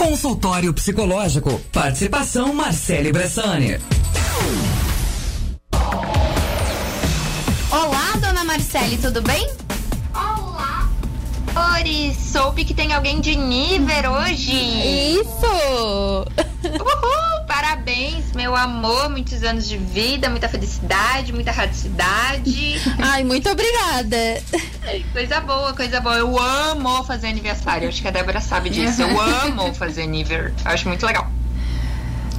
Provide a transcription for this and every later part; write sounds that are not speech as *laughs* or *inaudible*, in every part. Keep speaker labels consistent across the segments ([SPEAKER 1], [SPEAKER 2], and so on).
[SPEAKER 1] Consultório psicológico. Participação Marcele Bressani.
[SPEAKER 2] Olá, dona Marcele, tudo bem?
[SPEAKER 3] Olá. Ori, soube que tem alguém de nível hoje.
[SPEAKER 2] Isso!
[SPEAKER 3] Uhul, parabéns, meu amor. Muitos anos de vida, muita felicidade, muita radicidade. *laughs*
[SPEAKER 2] Ai, muito obrigada.
[SPEAKER 3] Coisa boa, coisa boa. Eu amo fazer aniversário. Acho que a Débora sabe disso. Eu amo *laughs* fazer aniversário. Acho muito legal.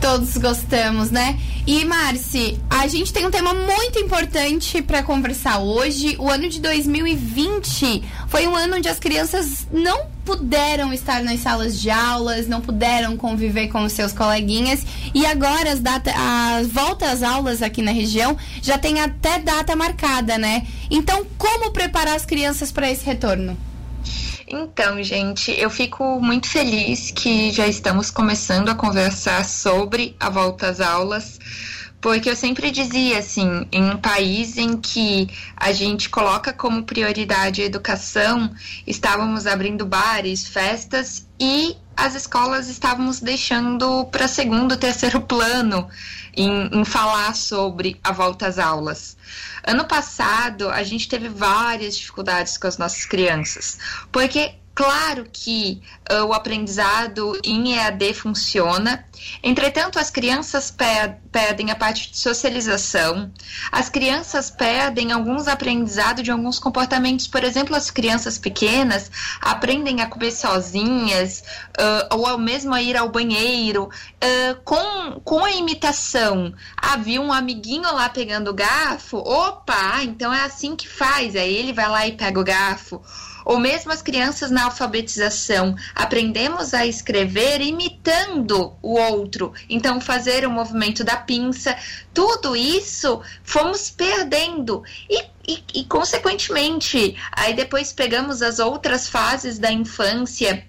[SPEAKER 2] Todos gostamos, né? E Marci, a gente tem um tema muito importante para conversar hoje. O ano de 2020 foi um ano onde as crianças não puderam estar nas salas de aulas, não puderam conviver com os seus coleguinhas e agora as data, a volta às aulas aqui na região já tem até data marcada, né? Então, como preparar as crianças para esse retorno?
[SPEAKER 3] Então, gente, eu fico muito feliz que já estamos começando a conversar sobre a volta às aulas, porque eu sempre dizia assim, em um país em que a gente coloca como prioridade a educação, estávamos abrindo bares, festas e as escolas estávamos deixando para segundo, *laughs* terceiro plano em, em falar sobre a volta às aulas. Ano passado, a gente teve várias dificuldades com as nossas crianças, porque Claro que o aprendizado em EAD funciona, entretanto, as crianças pe pedem a parte de socialização, as crianças pedem alguns aprendizados de alguns comportamentos, por exemplo, as crianças pequenas aprendem a comer sozinhas, uh, ou mesmo a ir ao banheiro, uh, com, com a imitação. Havia ah, um amiguinho lá pegando o garfo, opa, então é assim que faz, aí ele vai lá e pega o garfo. Ou mesmo as crianças na alfabetização, aprendemos a escrever imitando o outro, então fazer o movimento da pinça, tudo isso fomos perdendo. E, e, e consequentemente, aí depois pegamos as outras fases da infância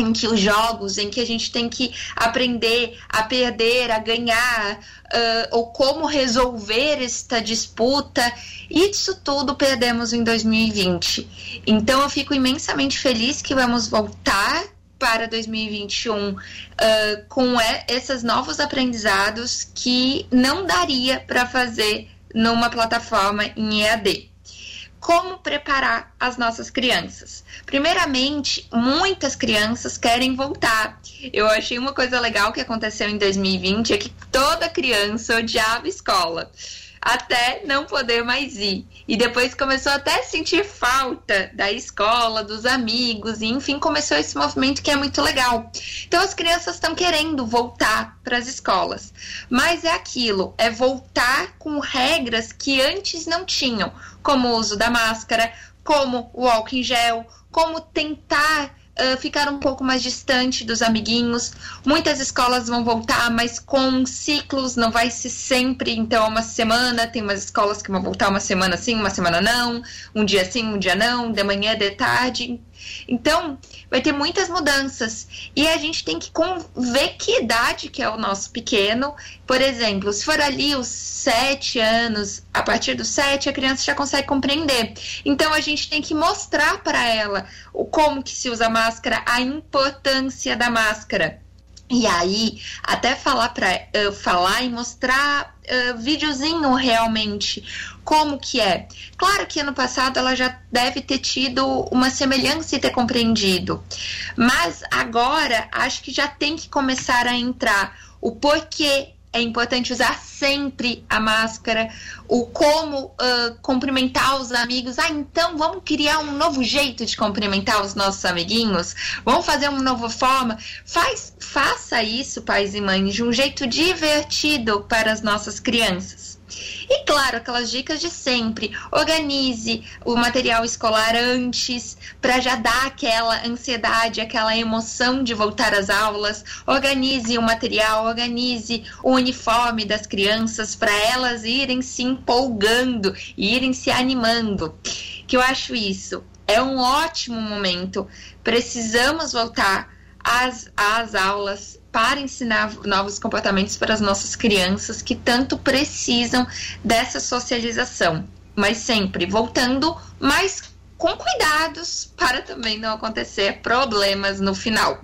[SPEAKER 3] em que os jogos, em que a gente tem que aprender a perder, a ganhar, uh, ou como resolver esta disputa, isso tudo perdemos em 2020. Então eu fico imensamente feliz que vamos voltar para 2021 uh, com esses novos aprendizados que não daria para fazer numa plataforma em EAD como preparar as nossas crianças. Primeiramente, muitas crianças querem voltar. Eu achei uma coisa legal que aconteceu em 2020 é que toda criança odiava escola até não poder mais ir. E depois começou até a sentir falta da escola, dos amigos, e enfim, começou esse movimento que é muito legal. Então as crianças estão querendo voltar para as escolas. Mas é aquilo, é voltar com regras que antes não tinham, como o uso da máscara, como o álcool em gel, como tentar uh, ficar um pouco mais distante dos amiguinhos. Muitas escolas vão voltar, mas com ciclos, não vai ser sempre, então, uma semana. Tem umas escolas que vão voltar uma semana sim, uma semana não, um dia sim, um dia não, de manhã, de tarde. Então, vai ter muitas mudanças. E a gente tem que ver que idade que é o nosso pequeno. Por exemplo, se for ali os sete anos, a partir dos sete, a criança já consegue compreender. Então, a gente tem que mostrar para ela o como que se usa máscara, a importância da máscara. E aí, até falar para uh, falar e mostrar uh, videozinho realmente como que é. Claro que ano passado ela já deve ter tido uma semelhança e ter compreendido, mas agora acho que já tem que começar a entrar o porquê é importante usar sempre a máscara, o como uh, cumprimentar os amigos. Ah, então vamos criar um novo jeito de cumprimentar os nossos amiguinhos? Vamos fazer uma nova forma? Faz, faça isso, pais e mães, de um jeito divertido para as nossas crianças. E claro, aquelas dicas de sempre. Organize o material escolar antes, para já dar aquela ansiedade, aquela emoção de voltar às aulas. Organize o material, organize o uniforme das crianças para elas irem se empolgando, irem se animando. Que eu acho isso. É um ótimo momento. Precisamos voltar às, às aulas para ensinar novos comportamentos para as nossas crianças que tanto precisam dessa socialização, mas sempre voltando, mas com cuidados para também não acontecer problemas no final.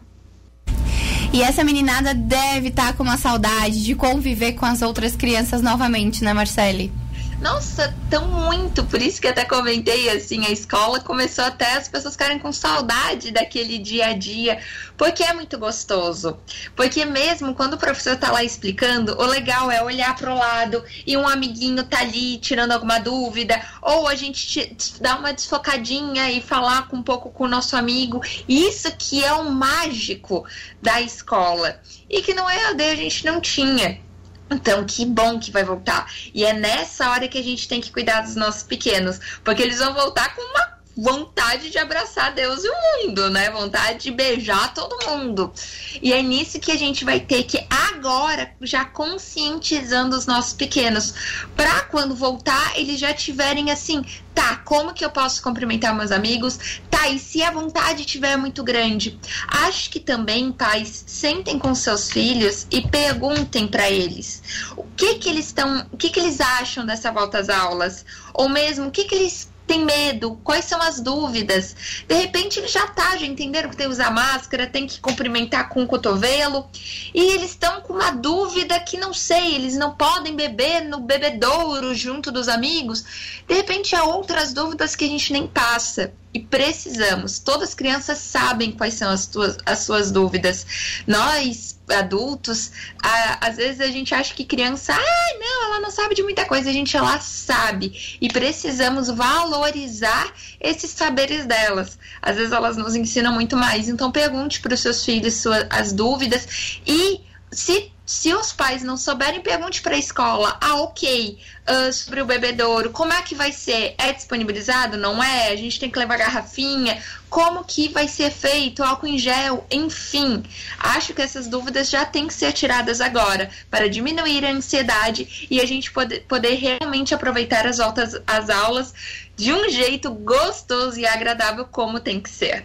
[SPEAKER 2] E essa meninada deve estar tá com uma saudade de conviver com as outras crianças novamente, né, Marcele?
[SPEAKER 3] Nossa, tão muito. Por isso que até comentei assim, a escola começou até as pessoas ficarem com saudade daquele dia a dia, porque é muito gostoso. Porque mesmo quando o professor tá lá explicando, o legal é olhar pro lado e um amiguinho tá ali tirando alguma dúvida, ou a gente dar uma desfocadinha e falar com um pouco com o nosso amigo. Isso que é o mágico da escola. E que no EAD a gente não tinha. Então, que bom que vai voltar. E é nessa hora que a gente tem que cuidar dos nossos pequenos, porque eles vão voltar com uma vontade de abraçar Deus e o mundo, né? Vontade de beijar todo mundo. E é nisso que a gente vai ter que agora já conscientizando os nossos pequenos, para quando voltar eles já tiverem assim, tá, como que eu posso cumprimentar meus amigos? Tá, e se a vontade tiver muito grande, acho que também pais sentem com seus filhos e perguntem para eles o que que eles estão, o que que eles acham dessa volta às aulas, ou mesmo o que que eles tem medo, quais são as dúvidas. De repente ele já tá, já entenderam que tem que usar máscara, tem que cumprimentar com o cotovelo, e eles estão com uma dúvida que não sei, eles não podem beber no bebedouro junto dos amigos. De repente há outras dúvidas que a gente nem passa. E precisamos. Todas as crianças sabem quais são as, tuas, as suas dúvidas. Nós, adultos, a, às vezes a gente acha que criança, ela não sabe de muita coisa. A gente, ela sabe. E precisamos valorizar esses saberes delas. Às vezes elas nos ensinam muito mais. Então pergunte para os seus filhos sua, as dúvidas e se se os pais não souberem, pergunte para a escola. Ah, ok. Uh, sobre o bebedouro, como é que vai ser? É disponibilizado? Não é? A gente tem que levar garrafinha? Como que vai ser feito? Álcool em gel? Enfim, acho que essas dúvidas já têm que ser tiradas agora para diminuir a ansiedade e a gente poder, poder realmente aproveitar as voltas às aulas de um jeito gostoso e agradável como tem que ser.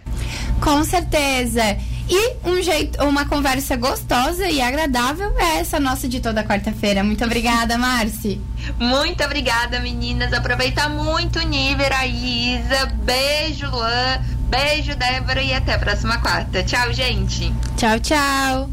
[SPEAKER 2] Com certeza. E um jeito, uma conversa gostosa e agradável é essa nossa de toda quarta-feira. Muito obrigada, Marci.
[SPEAKER 3] Muito obrigada, meninas. Aproveita muito o nível aí, Isa. Beijo, Luan. Beijo, Débora. E até a próxima quarta. Tchau, gente.
[SPEAKER 2] Tchau, tchau.